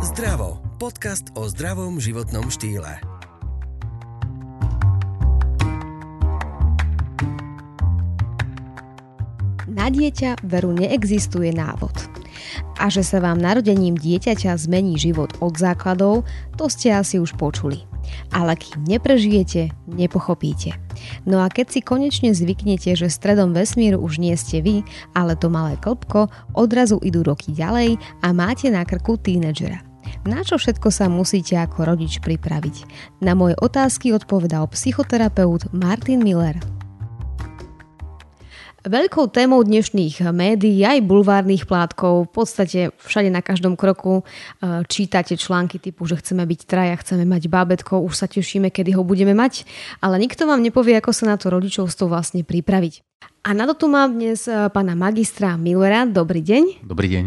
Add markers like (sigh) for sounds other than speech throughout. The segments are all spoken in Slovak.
Zdravo. Podcast o zdravom životnom štýle. Na dieťa veru neexistuje návod. A že sa vám narodením dieťaťa zmení život od základov, to ste asi už počuli. Ale kým neprežijete, nepochopíte. No a keď si konečne zvyknete, že stredom vesmíru už nie ste vy, ale to malé klpko, odrazu idú roky ďalej a máte na krku tínedžera. Na čo všetko sa musíte ako rodič pripraviť? Na moje otázky odpovedal psychoterapeut Martin Miller. Veľkou témou dnešných médií, aj bulvárnych plátkov, v podstate všade na každom kroku e, čítate články typu, že chceme byť traja, chceme mať bábetko, už sa tešíme, kedy ho budeme mať, ale nikto vám nepovie, ako sa na to rodičovstvo vlastne pripraviť. A na to tu mám dnes e, pána magistra Millera. Dobrý deň. Dobrý deň.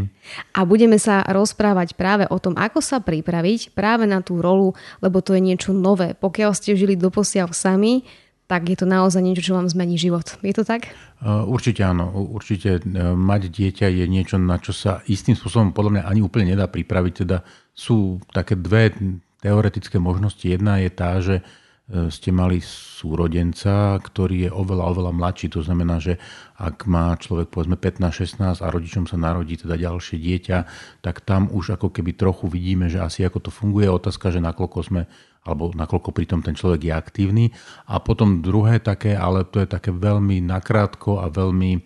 A budeme sa rozprávať práve o tom, ako sa pripraviť práve na tú rolu, lebo to je niečo nové. Pokiaľ ste žili doposiaľ sami, tak je to naozaj niečo, čo vám zmení život. Je to tak? Určite áno. Určite e, mať dieťa je niečo, na čo sa istým spôsobom podľa mňa ani úplne nedá pripraviť. Teda sú také dve teoretické možnosti. Jedna je tá, že e, ste mali súrodenca, ktorý je oveľa, oveľa mladší. To znamená, že ak má človek povedzme 15-16 a rodičom sa narodí teda ďalšie dieťa, tak tam už ako keby trochu vidíme, že asi ako to funguje. Otázka, že nakoľko sme alebo nakoľko pritom ten človek je aktívny. A potom druhé také, ale to je také veľmi nakrátko a veľmi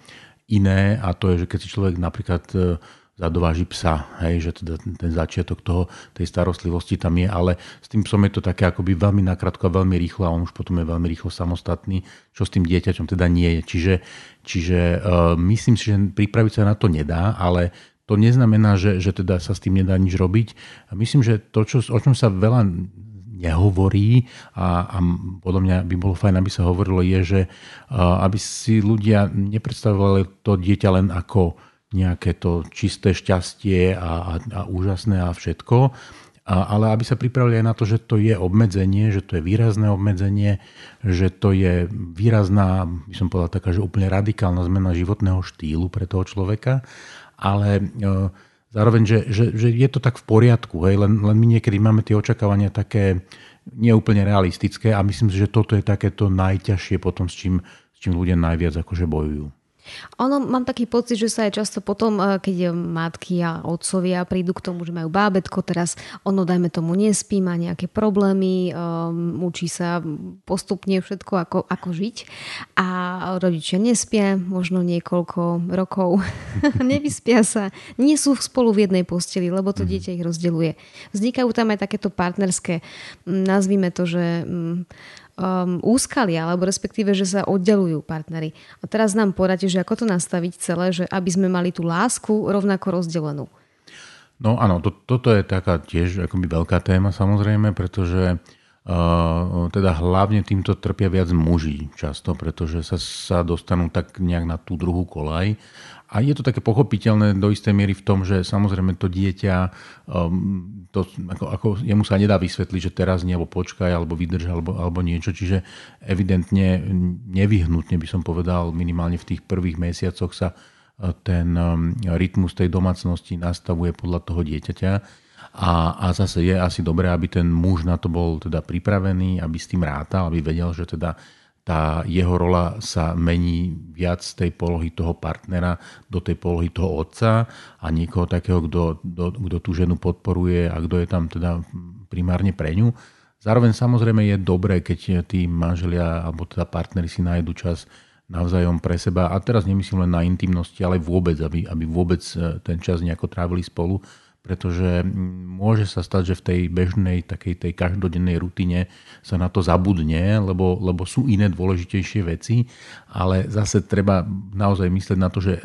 iné a to je, že keď si človek napríklad e, zadováži psa, hej, že teda ten začiatok toho, tej starostlivosti tam je, ale s tým psom je to také akoby veľmi nakrátko a veľmi rýchlo a on už potom je veľmi rýchlo samostatný, čo s tým dieťaťom teda nie je. Čiže, čiže uh, myslím si, že pripraviť sa na to nedá, ale to neznamená, že, že teda sa s tým nedá nič robiť. Myslím, že to, čo, o čom sa veľa nehovorí a, a podľa mňa by bolo fajn, aby sa hovorilo, je, že aby si ľudia nepredstavovali to dieťa len ako nejaké to čisté šťastie a, a, a úžasné a všetko, ale aby sa pripravili aj na to, že to je obmedzenie, že to je výrazné obmedzenie, že to je výrazná, by som povedal taká, že úplne radikálna zmena životného štýlu pre toho človeka, ale e, zároveň, že, že, že je to tak v poriadku, hej, len, len my niekedy máme tie očakávania také neúplne realistické a myslím si, že toto je takéto najťažšie potom, s čím, s čím ľudia najviac akože bojujú. Ono, mám taký pocit, že sa aj často potom, eh, keď matky a otcovia prídu k tomu, že majú bábetko, teraz ono, dajme tomu, nespí, má nejaké problémy, um, učí sa postupne všetko, ako, ako žiť a rodičia nespia, možno niekoľko rokov, (laughs) nevyspia sa, nie sú spolu v jednej posteli, lebo to mhm. dieťa ich rozdeluje. Vznikajú tam aj takéto partnerské, nazvime to, že um, um, úskalia, alebo respektíve, že sa oddelujú partnery. A teraz nám poradíte, že ako to nastaviť celé, že aby sme mali tú lásku rovnako rozdelenú. No áno, to, toto je taká tiež akoby veľká téma samozrejme, pretože Uh, teda hlavne týmto trpia viac muží často, pretože sa, sa dostanú tak nejak na tú druhú kolaj a je to také pochopiteľné do istej miery v tom, že samozrejme to dieťa, um, to, ako, ako, jemu sa nedá vysvetliť, že teraz nie, alebo počkaj, alebo vydrž, alebo, alebo niečo. Čiže evidentne nevyhnutne by som povedal, minimálne v tých prvých mesiacoch sa uh, ten um, rytmus tej domácnosti nastavuje podľa toho dieťaťa. A, a zase je asi dobré, aby ten muž na to bol teda pripravený, aby s tým rátal, aby vedel, že teda tá jeho rola sa mení viac z tej polohy toho partnera do tej polohy toho otca a niekoho takého, kto, kto, tú ženu podporuje a kto je tam teda primárne pre ňu. Zároveň samozrejme je dobré, keď tí manželia alebo teda partneri si nájdu čas navzájom pre seba. A teraz nemyslím len na intimnosti, ale vôbec, aby, aby vôbec ten čas nejako trávili spolu pretože môže sa stať, že v tej bežnej, takej tej každodennej rutine sa na to zabudne, lebo, lebo sú iné dôležitejšie veci, ale zase treba naozaj myslieť na to, že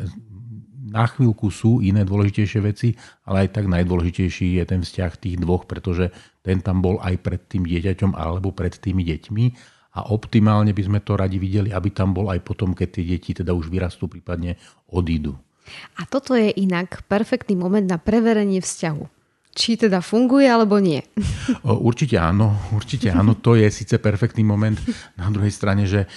na chvíľku sú iné dôležitejšie veci, ale aj tak najdôležitejší je ten vzťah tých dvoch, pretože ten tam bol aj pred tým dieťaťom alebo pred tými deťmi a optimálne by sme to radi videli, aby tam bol aj potom, keď tie deti teda už vyrastú, prípadne odídu. A toto je inak perfektný moment na preverenie vzťahu. Či teda funguje alebo nie. Určite áno, určite áno. To je síce perfektný moment. Na druhej strane, že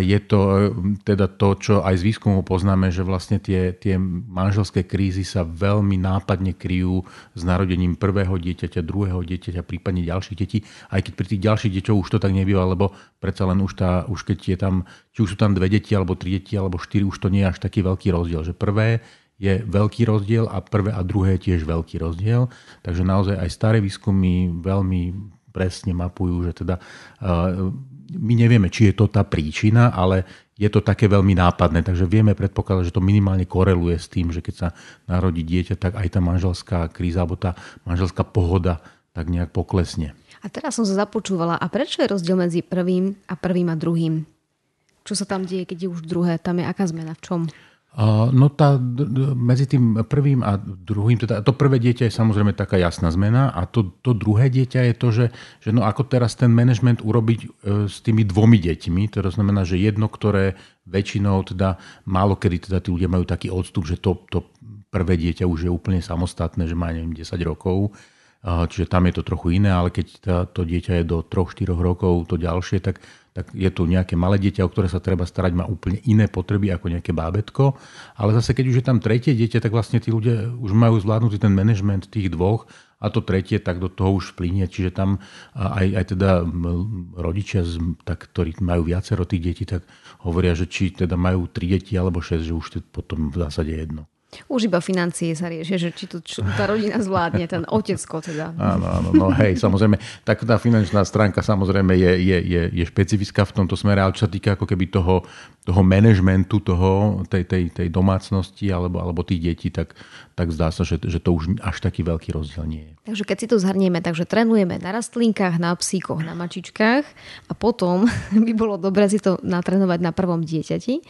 je to teda to, čo aj z výskumu poznáme, že vlastne tie, tie manželské krízy sa veľmi nápadne kryjú s narodením prvého dieťaťa, druhého dieťaťa, prípadne ďalších detí. Aj keď pri tých ďalších deťoch už to tak nebýva, lebo predsa len už, tá, už keď je tam, či už sú tam dve deti, alebo tri deti, alebo štyri, už to nie je až taký veľký rozdiel. Že prvé je veľký rozdiel a prvé a druhé tiež veľký rozdiel. Takže naozaj aj staré výskumy veľmi presne mapujú, že teda uh, my nevieme, či je to tá príčina, ale je to také veľmi nápadné, takže vieme predpokladať, že to minimálne koreluje s tým, že keď sa narodí dieťa, tak aj tá manželská kríza alebo tá manželská pohoda tak nejak poklesne. A teraz som sa započúvala, a prečo je rozdiel medzi prvým a prvým a druhým? Čo sa tam deje, keď je už druhé? Tam je aká zmena? V čom? No tá, medzi tým prvým a druhým, teda to prvé dieťa je samozrejme taká jasná zmena a to, to druhé dieťa je to, že, že no ako teraz ten management urobiť e, s tými dvomi deťmi, to znamená, že jedno, ktoré väčšinou teda málo kedy teda tí ľudia majú taký odstup, že to, to prvé dieťa už je úplne samostatné, že má neviem 10 rokov, čiže tam je to trochu iné, ale keď to dieťa je do 3-4 rokov, to ďalšie, tak tak je tu nejaké malé dieťa, o ktoré sa treba starať, má úplne iné potreby ako nejaké bábetko. Ale zase, keď už je tam tretie dieťa, tak vlastne tí ľudia už majú zvládnutý ten manažment tých dvoch a to tretie, tak do toho už vplynie. Čiže tam aj, aj teda rodičia, tak, ktorí majú viacero tých detí, tak hovoria, že či teda majú tri deti alebo šesť, že už to potom v zásade jedno. Už iba financie sa riešia, že či to čo, tá rodina zvládne, ten otecko teda. Áno, áno, no hej, samozrejme, tak tá finančná stránka samozrejme je, je, je, je špecifická v tomto smere, ale čo sa týka ako keby toho, toho manažmentu toho, tej, tej, tej domácnosti alebo, alebo tých detí, tak, tak zdá sa, že, že to už až taký veľký rozdiel nie je. Takže keď si to zhrnieme, takže trénujeme na rastlinkách, na psíkoch, na mačičkách a potom (laughs) by bolo dobré si to natrénovať na prvom dieťati.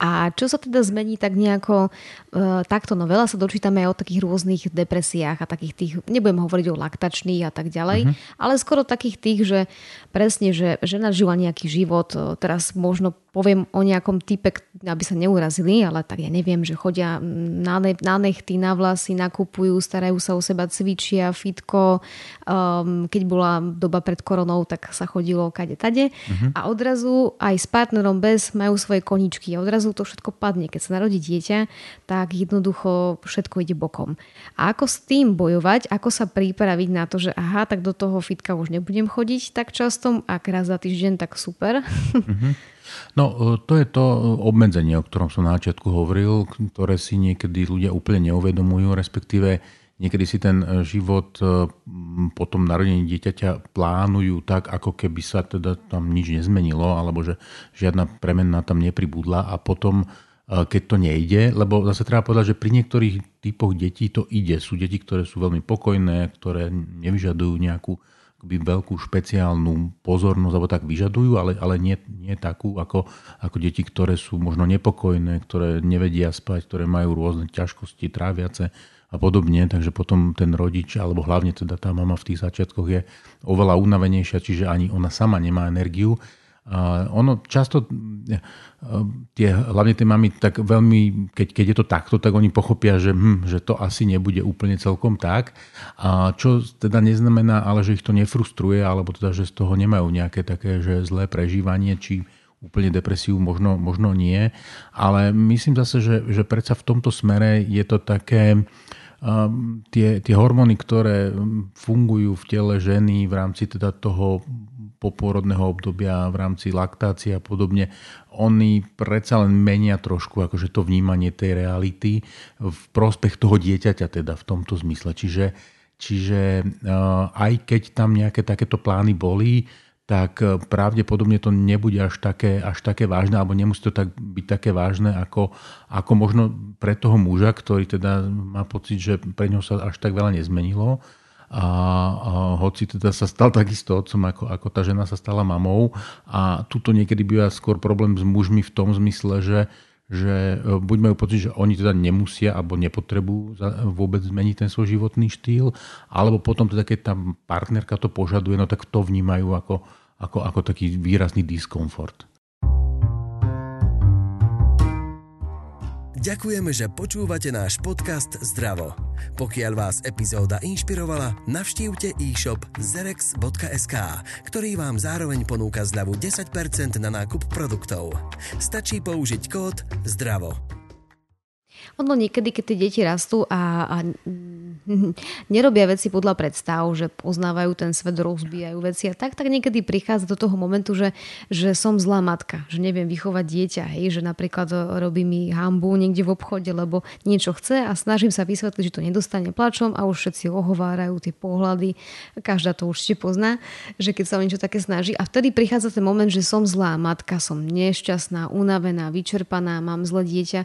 A čo sa teda zmení tak nejako e, takto, no veľa sa dočítame aj o takých rôznych depresiách a takých tých, nebudem hovoriť o laktačných a tak ďalej, uh-huh. ale skoro takých tých, že presne, že žena žila nejaký život, e, teraz možno poviem o nejakom type, aby sa neurazili, ale tak ja neviem, že chodia na, ne, na nechty, na vlasy, nakupujú, starajú sa o seba, cvičia, fitko. Um, keď bola doba pred koronou, tak sa chodilo kade tade. Uh-huh. A odrazu aj s partnerom bez majú svoje koničky. A odrazu to všetko padne. Keď sa narodí dieťa, tak jednoducho všetko ide bokom. A ako s tým bojovať, ako sa pripraviť na to, že aha, tak do toho fitka už nebudem chodiť tak často, ak raz za týždeň, tak super. Uh-huh. (laughs) No, e, to je to obmedzenie, o ktorom som na začiatku hovoril, ktoré si niekedy ľudia úplne neuvedomujú, respektíve niekedy si ten e, život e, po tom narodení dieťaťa plánujú tak, ako keby sa teda tam nič nezmenilo, alebo že žiadna premena tam nepribudla a potom keď to nejde, lebo zase treba povedať, že pri niektorých typoch detí to ide. Sú deti, ktoré sú veľmi pokojné, ktoré nevyžadujú nejakú akoby veľkú špeciálnu pozornosť, alebo tak vyžadujú, ale, ale nie, nie takú ako, ako deti, ktoré sú možno nepokojné, ktoré nevedia spať, ktoré majú rôzne ťažkosti, tráviace a podobne. Takže potom ten rodič, alebo hlavne teda tá mama v tých začiatkoch je oveľa unavenejšia, čiže ani ona sama nemá energiu ono často, tie, hlavne tie mami, tak veľmi, keď, keď je to takto, tak oni pochopia, že, hm, že to asi nebude úplne celkom tak. A čo teda neznamená, ale že ich to nefrustruje, alebo teda, že z toho nemajú nejaké také, že zlé prežívanie, či úplne depresiu, možno, možno nie. Ale myslím zase, že, že predsa v tomto smere je to také, um, tie, tie hormóny, ktoré fungujú v tele ženy v rámci teda toho popôrodného obdobia v rámci laktácie a podobne, oni predsa len menia trošku akože to vnímanie tej reality v prospech toho dieťaťa teda v tomto zmysle. Čiže, čiže uh, aj keď tam nejaké takéto plány boli, tak uh, pravdepodobne to nebude až také, až také vážne, alebo nemusí to tak byť také vážne, ako, ako možno pre toho muža, ktorý teda má pocit, že pre ňo sa až tak veľa nezmenilo a, a hoci teda sa stal takisto otcom, ako, ako tá žena sa stala mamou a tuto niekedy býva skôr problém s mužmi v tom zmysle, že že e, buď majú pocit, že oni teda nemusia alebo nepotrebujú vôbec zmeniť ten svoj životný štýl, alebo potom teda keď tá partnerka to požaduje, no tak to vnímajú ako, ako, ako taký výrazný diskomfort. Ďakujeme, že počúvate náš podcast Zdravo. Pokiaľ vás epizóda inšpirovala, navštívte e-shop zerex.sk, ktorý vám zároveň ponúka zľavu 10% na nákup produktov. Stačí použiť kód ZDRAVO. Ono niekedy, keď tie deti rastú a, a nerobia veci podľa predstav, že poznávajú ten svet, rozbijajú veci a tak, tak niekedy prichádza do toho momentu, že, že som zlá matka, že neviem vychovať dieťa, hej, že napríklad robí mi hambu niekde v obchode, lebo niečo chce a snažím sa vysvetliť, že to nedostane plačom a už všetci ohovárajú tie pohľady, každá to určite pozná, že keď sa o niečo také snaží. A vtedy prichádza ten moment, že som zlá matka, som nešťastná, unavená, vyčerpaná, mám zlé dieťa,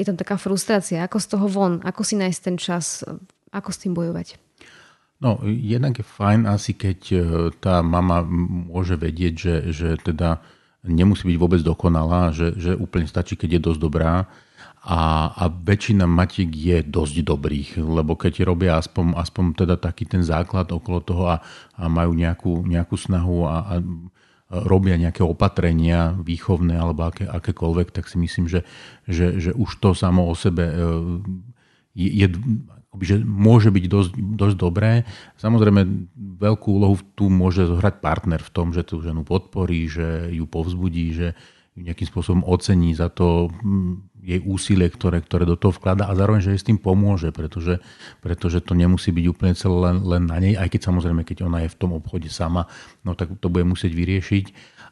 je tam taká frustrácia, ako z toho von, ako si nájsť ten čas, ako s tým bojovať? No, jednak je fajn asi, keď e, tá mama môže vedieť, že, že teda nemusí byť vôbec dokonalá, že, že úplne stačí, keď je dosť dobrá. A, a väčšina matiek je dosť dobrých, lebo keď robia aspoň, aspoň teda taký ten základ okolo toho a, a majú nejakú, nejakú snahu a, a robia nejaké opatrenia výchovné alebo aké, akékoľvek, tak si myslím, že, že, že už to samo o sebe e, je, je že môže byť dosť, dosť dobré. Samozrejme, veľkú úlohu tu môže zohrať partner v tom, že tú ženu podporí, že ju povzbudí, že ju nejakým spôsobom ocení za to hm, jej úsilie, ktoré, ktoré do toho vklada a zároveň, že jej s tým pomôže, pretože, pretože to nemusí byť úplne celé len, len na nej, aj keď samozrejme, keď ona je v tom obchode sama, no tak to bude musieť vyriešiť.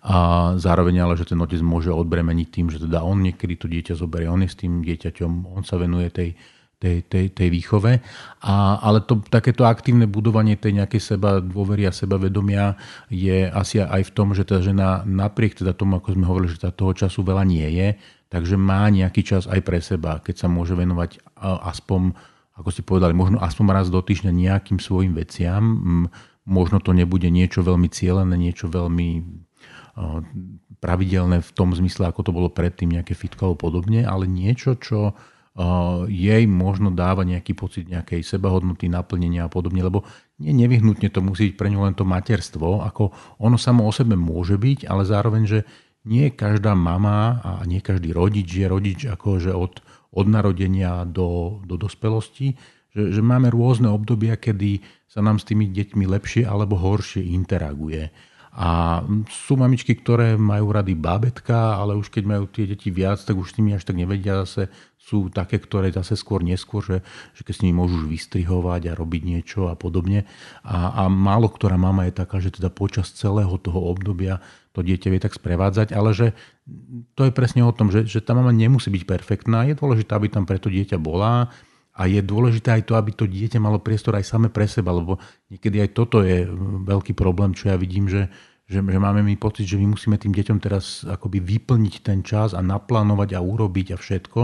A zároveň ale, že ten otec môže odbremeniť tým, že teda on niekedy to dieťa zoberie, on je s tým dieťaťom, on sa venuje tej, tej, tej, tej výchove. A, ale to, takéto aktívne budovanie tej nejakej seba dôvery a sebavedomia je asi aj v tom, že tá žena napriek teda tomu, ako sme hovorili, že toho času veľa nie je, takže má nejaký čas aj pre seba, keď sa môže venovať aspoň, ako ste povedali, možno aspoň raz do týždňa nejakým svojim veciam. Možno to nebude niečo veľmi cieľené, niečo veľmi pravidelné v tom zmysle, ako to bolo predtým, nejaké fitko alebo podobne, ale niečo, čo jej možno dáva nejaký pocit nejakej sebahodnoty, naplnenia a podobne, lebo nie nevyhnutne to musí byť pre ňu len to materstvo, ako ono samo o sebe môže byť, ale zároveň, že nie každá mama a nie každý rodič je rodič akože od, od narodenia do, do dospelosti, že, že máme rôzne obdobia, kedy sa nám s tými deťmi lepšie alebo horšie interaguje. A sú mamičky, ktoré majú rady bábetka, ale už keď majú tie deti viac, tak už s nimi až tak nevedia. Zase sú také, ktoré zase skôr neskôr, že, že keď s nimi môžu vystrihovať a robiť niečo a podobne. A, a málo ktorá mama je taká, že teda počas celého toho obdobia to dieťa vie tak sprevádzať, ale že to je presne o tom, že, že tá mama nemusí byť perfektná. Je dôležité, aby tam pre to dieťa bola, a je dôležité aj to, aby to dieťa malo priestor aj same pre seba, lebo niekedy aj toto je veľký problém, čo ja vidím, že, že, že máme mi pocit, že my musíme tým deťom teraz akoby vyplniť ten čas a naplánovať a urobiť a všetko.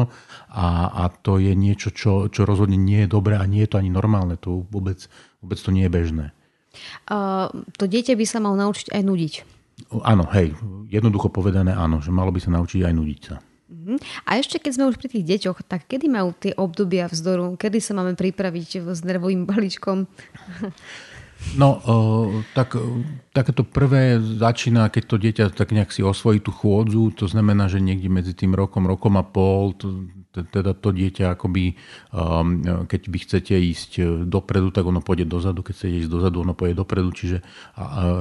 A, a to je niečo, čo, čo rozhodne nie je dobré a nie je to ani normálne. To vôbec, vôbec to nie je bežné. Uh, to dieťa by sa mal naučiť aj nudiť. Áno, hej, jednoducho povedané áno, že malo by sa naučiť aj nudiť sa. Mhm. A ešte keď sme už pri tých deťoch, tak kedy majú tie obdobia vzdoru? Kedy sa máme pripraviť s nervovým (laughs) balíčkom? No, tak takéto prvé začína, keď to dieťa tak nejak si osvojí tú chôdzu, to znamená, že niekde medzi tým rokom, rokom a pol, to, teda to dieťa akoby, keď vy chcete ísť dopredu, tak ono pôjde dozadu, keď chcete ísť dozadu, ono pôjde dopredu, čiže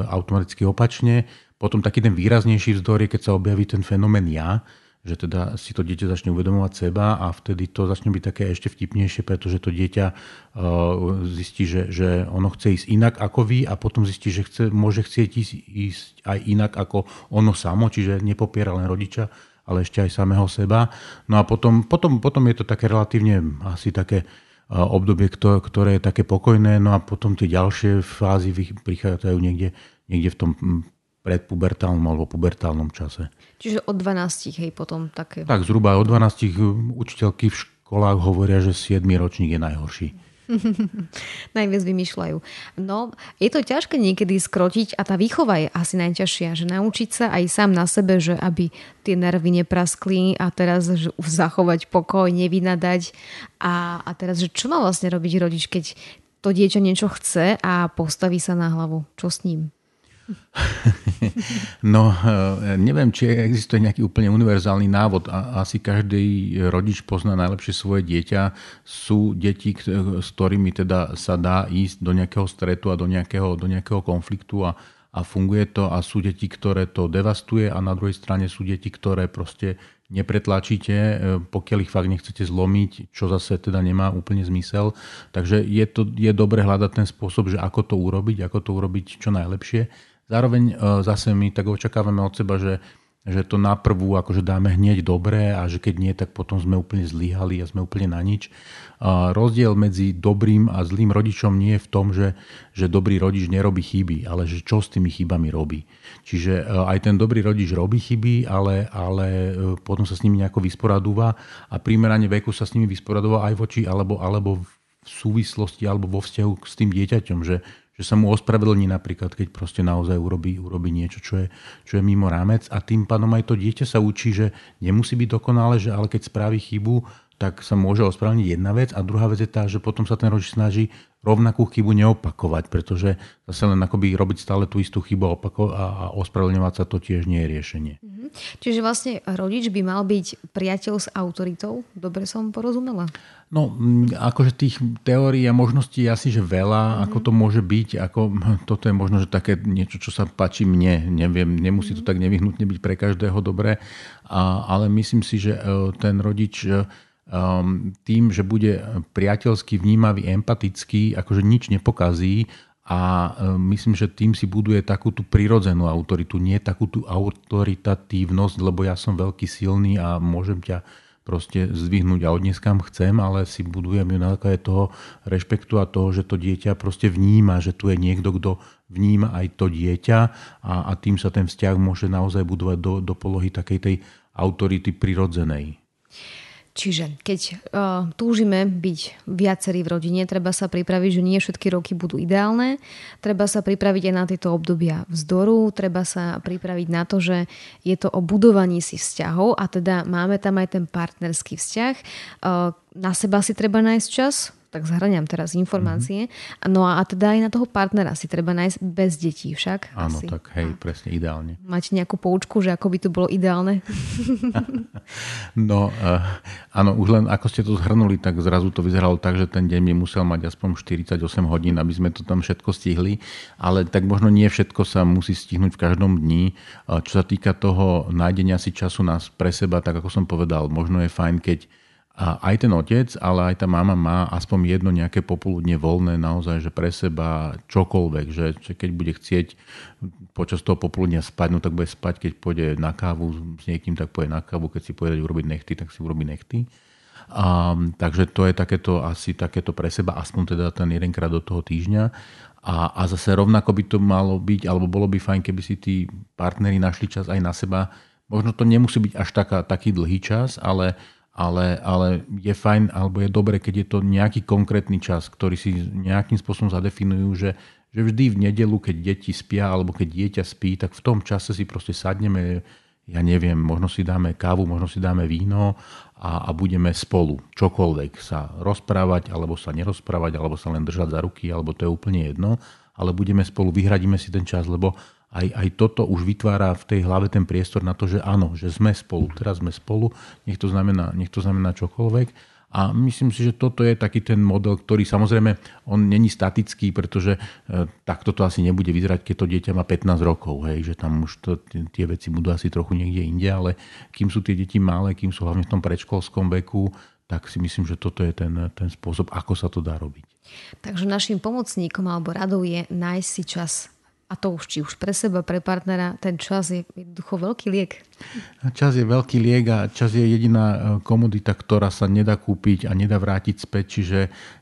automaticky opačne. Potom taký ten výraznejší vzdor je, keď sa objaví ten fenomén ja, že teda si to dieťa začne uvedomovať seba a vtedy to začne byť také ešte vtipnejšie, pretože to dieťa uh, zistí, že, že ono chce ísť inak ako vy a potom zistí, že chce, môže chcieť ísť, ísť aj inak ako ono samo, čiže nepopiera len rodiča, ale ešte aj samého seba. No a potom, potom, potom je to také relatívne asi také uh, obdobie, ktoré je také pokojné, no a potom tie ďalšie fázy prichádzajú niekde, niekde v tom predpubertálnom alebo pubertálnom čase. Čiže od 12, hej, potom také. Tak, zhruba od 12 hm, učiteľky v školách hovoria, že 7 ročník je najhorší. (laughs) Najviac vymýšľajú. No, je to ťažké niekedy skrotiť a tá výchova je asi najťažšia, že naučiť sa aj sám na sebe, že aby tie nervy nepraskli a teraz že zachovať pokoj, nevynadať a, a teraz, že čo má vlastne robiť rodič, keď to dieťa niečo chce a postaví sa na hlavu. Čo s ním? No, e, neviem, či existuje nejaký úplne univerzálny návod. Asi každý rodič pozná najlepšie svoje dieťa. Sú deti, s ktorými teda sa dá ísť do nejakého stretu a do nejakého, do nejakého konfliktu a, a funguje to a sú deti, ktoré to devastuje a na druhej strane sú deti, ktoré proste nepretlačíte, e, pokiaľ ich fakt nechcete zlomiť, čo zase teda nemá úplne zmysel. Takže je, to, je dobre hľadať ten spôsob, že ako to urobiť, ako to urobiť čo najlepšie. Zároveň e, zase my tak očakávame od seba, že že to na prvú akože dáme hneď dobré a že keď nie, tak potom sme úplne zlyhali a sme úplne na nič. A rozdiel medzi dobrým a zlým rodičom nie je v tom, že, že dobrý rodič nerobí chyby, ale že čo s tými chybami robí. Čiže e, aj ten dobrý rodič robí chyby, ale, ale e, potom sa s nimi nejako vysporadúva a primerane veku sa s nimi vysporadúva aj voči alebo, alebo v súvislosti alebo vo vzťahu s tým dieťaťom, že, že sa mu ospravedlní napríklad, keď proste naozaj urobí, urobí niečo, čo je, čo je mimo rámec. A tým pádom aj to dieťa sa učí, že nemusí byť dokonale, že ale keď spraví chybu, tak sa môže ospravedlniť jedna vec. A druhá vec je tá, že potom sa ten rodič snaží rovnakú chybu neopakovať, pretože zase len akoby robiť stále tú istú chybu opako- a, a ospravedlňovať sa to tiež nie je riešenie. Mm-hmm. Čiže vlastne rodič by mal byť priateľ s autoritou? Dobre som porozumela? No, akože tých teórií a možností je asi, že veľa, mm-hmm. ako to môže byť, ako (laughs) toto je možno, že také niečo, čo sa páči mne, neviem, nemusí to mhm. tak nevyhnutne byť pre každého dobré, a, ale myslím si, že e, ten rodič e, tým, že bude priateľský, vnímavý, empatický, akože nič nepokazí a um, myslím, že tým si buduje takú tú prirodzenú autoritu, nie takú tú autoritatívnosť, lebo ja som veľký silný a môžem ťa proste zdvihnúť a odniesť kam chcem, ale si budujem ju na základe toho rešpektu a toho, že to dieťa proste vníma, že tu je niekto, kto vníma aj to dieťa a, a tým sa ten vzťah môže naozaj budovať do, do polohy takej tej autority prirodzenej. Čiže keď uh, túžime byť viacerí v rodine, treba sa pripraviť, že nie všetky roky budú ideálne. Treba sa pripraviť aj na tieto obdobia vzdoru. Treba sa pripraviť na to, že je to o budovaní si vzťahov a teda máme tam aj ten partnerský vzťah. Uh, na seba si treba nájsť čas, tak zhraniam teraz informácie. Mm-hmm. No a, a teda aj na toho partnera si treba nájsť bez detí však. Áno, asi. tak hej, a. presne, ideálne. Máte nejakú poučku, že ako by to bolo ideálne? (laughs) no, uh, áno, už len ako ste to zhrnuli, tak zrazu to vyzeralo tak, že ten deň by musel mať aspoň 48 hodín, aby sme to tam všetko stihli, ale tak možno nie všetko sa musí stihnúť v každom dni. Uh, čo sa týka toho nájdenia si času nás pre seba, tak ako som povedal, možno je fajn, keď a aj ten otec, ale aj tá mama má aspoň jedno nejaké popoludne voľné naozaj, že pre seba čokoľvek, že, že keď bude chcieť počas toho popoludnia spať, no tak bude spať, keď pôjde na kávu s niekým, tak pôjde na kávu, keď si pôjde urobiť nechty, tak si urobí nechty. A, takže to je takéto, asi takéto pre seba, aspoň teda ten jedenkrát do toho týždňa. A, a zase rovnako by to malo byť, alebo bolo by fajn, keby si tí partneri našli čas aj na seba. Možno to nemusí byť až taká, taký dlhý čas, ale ale, ale je fajn, alebo je dobre, keď je to nejaký konkrétny čas, ktorý si nejakým spôsobom zadefinujú, že, že vždy v nedelu, keď deti spia, alebo keď dieťa spí, tak v tom čase si proste sadneme, ja neviem, možno si dáme kávu, možno si dáme víno a, a budeme spolu čokoľvek sa rozprávať, alebo sa nerozprávať, alebo sa len držať za ruky, alebo to je úplne jedno, ale budeme spolu, vyhradíme si ten čas, lebo aj, aj toto už vytvára v tej hlave ten priestor na to, že áno, že sme spolu, teraz sme spolu, nech to znamená, nech to znamená čokoľvek. A myslím si, že toto je taký ten model, ktorý samozrejme, on není statický, pretože e, takto to asi nebude vyzerať, keď to dieťa má 15 rokov, hej, že tam už to, tie veci budú asi trochu niekde inde, ale kým sú tie deti malé, kým sú hlavne v tom predškolskom veku, tak si myslím, že toto je ten, ten spôsob, ako sa to dá robiť. Takže našim pomocníkom alebo radou je nájsť si čas a to už či už pre seba, pre partnera, ten čas je jednoducho veľký liek. Čas je veľký liek a čas je jediná e, komodita, ktorá sa nedá kúpiť a nedá vrátiť späť, čiže,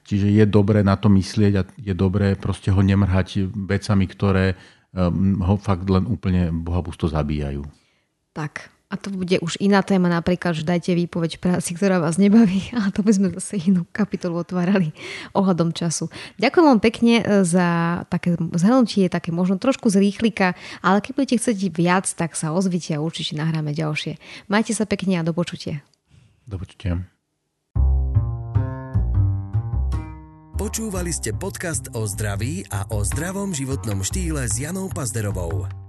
čiže je dobré na to myslieť a je dobré proste ho nemrhať vecami, ktoré um, ho fakt len úplne bohabusto zabíjajú. Tak, a to bude už iná téma, napríklad, že dajte výpoveď práci, ktorá vás nebaví, (laughs) a to by sme zase inú kapitolu otvárali (laughs) ohľadom času. Ďakujem vám pekne e, za také zhrnutie, také možno trošku z rýchlika, ale keď budete chcieť viac, tak sa ozvite a určite nahráme ďalšie. Majte sa pekne a do počutia. Do počutia. Počúvali ste podcast o zdraví a o zdravom životnom štýle s Janou Pazderovou.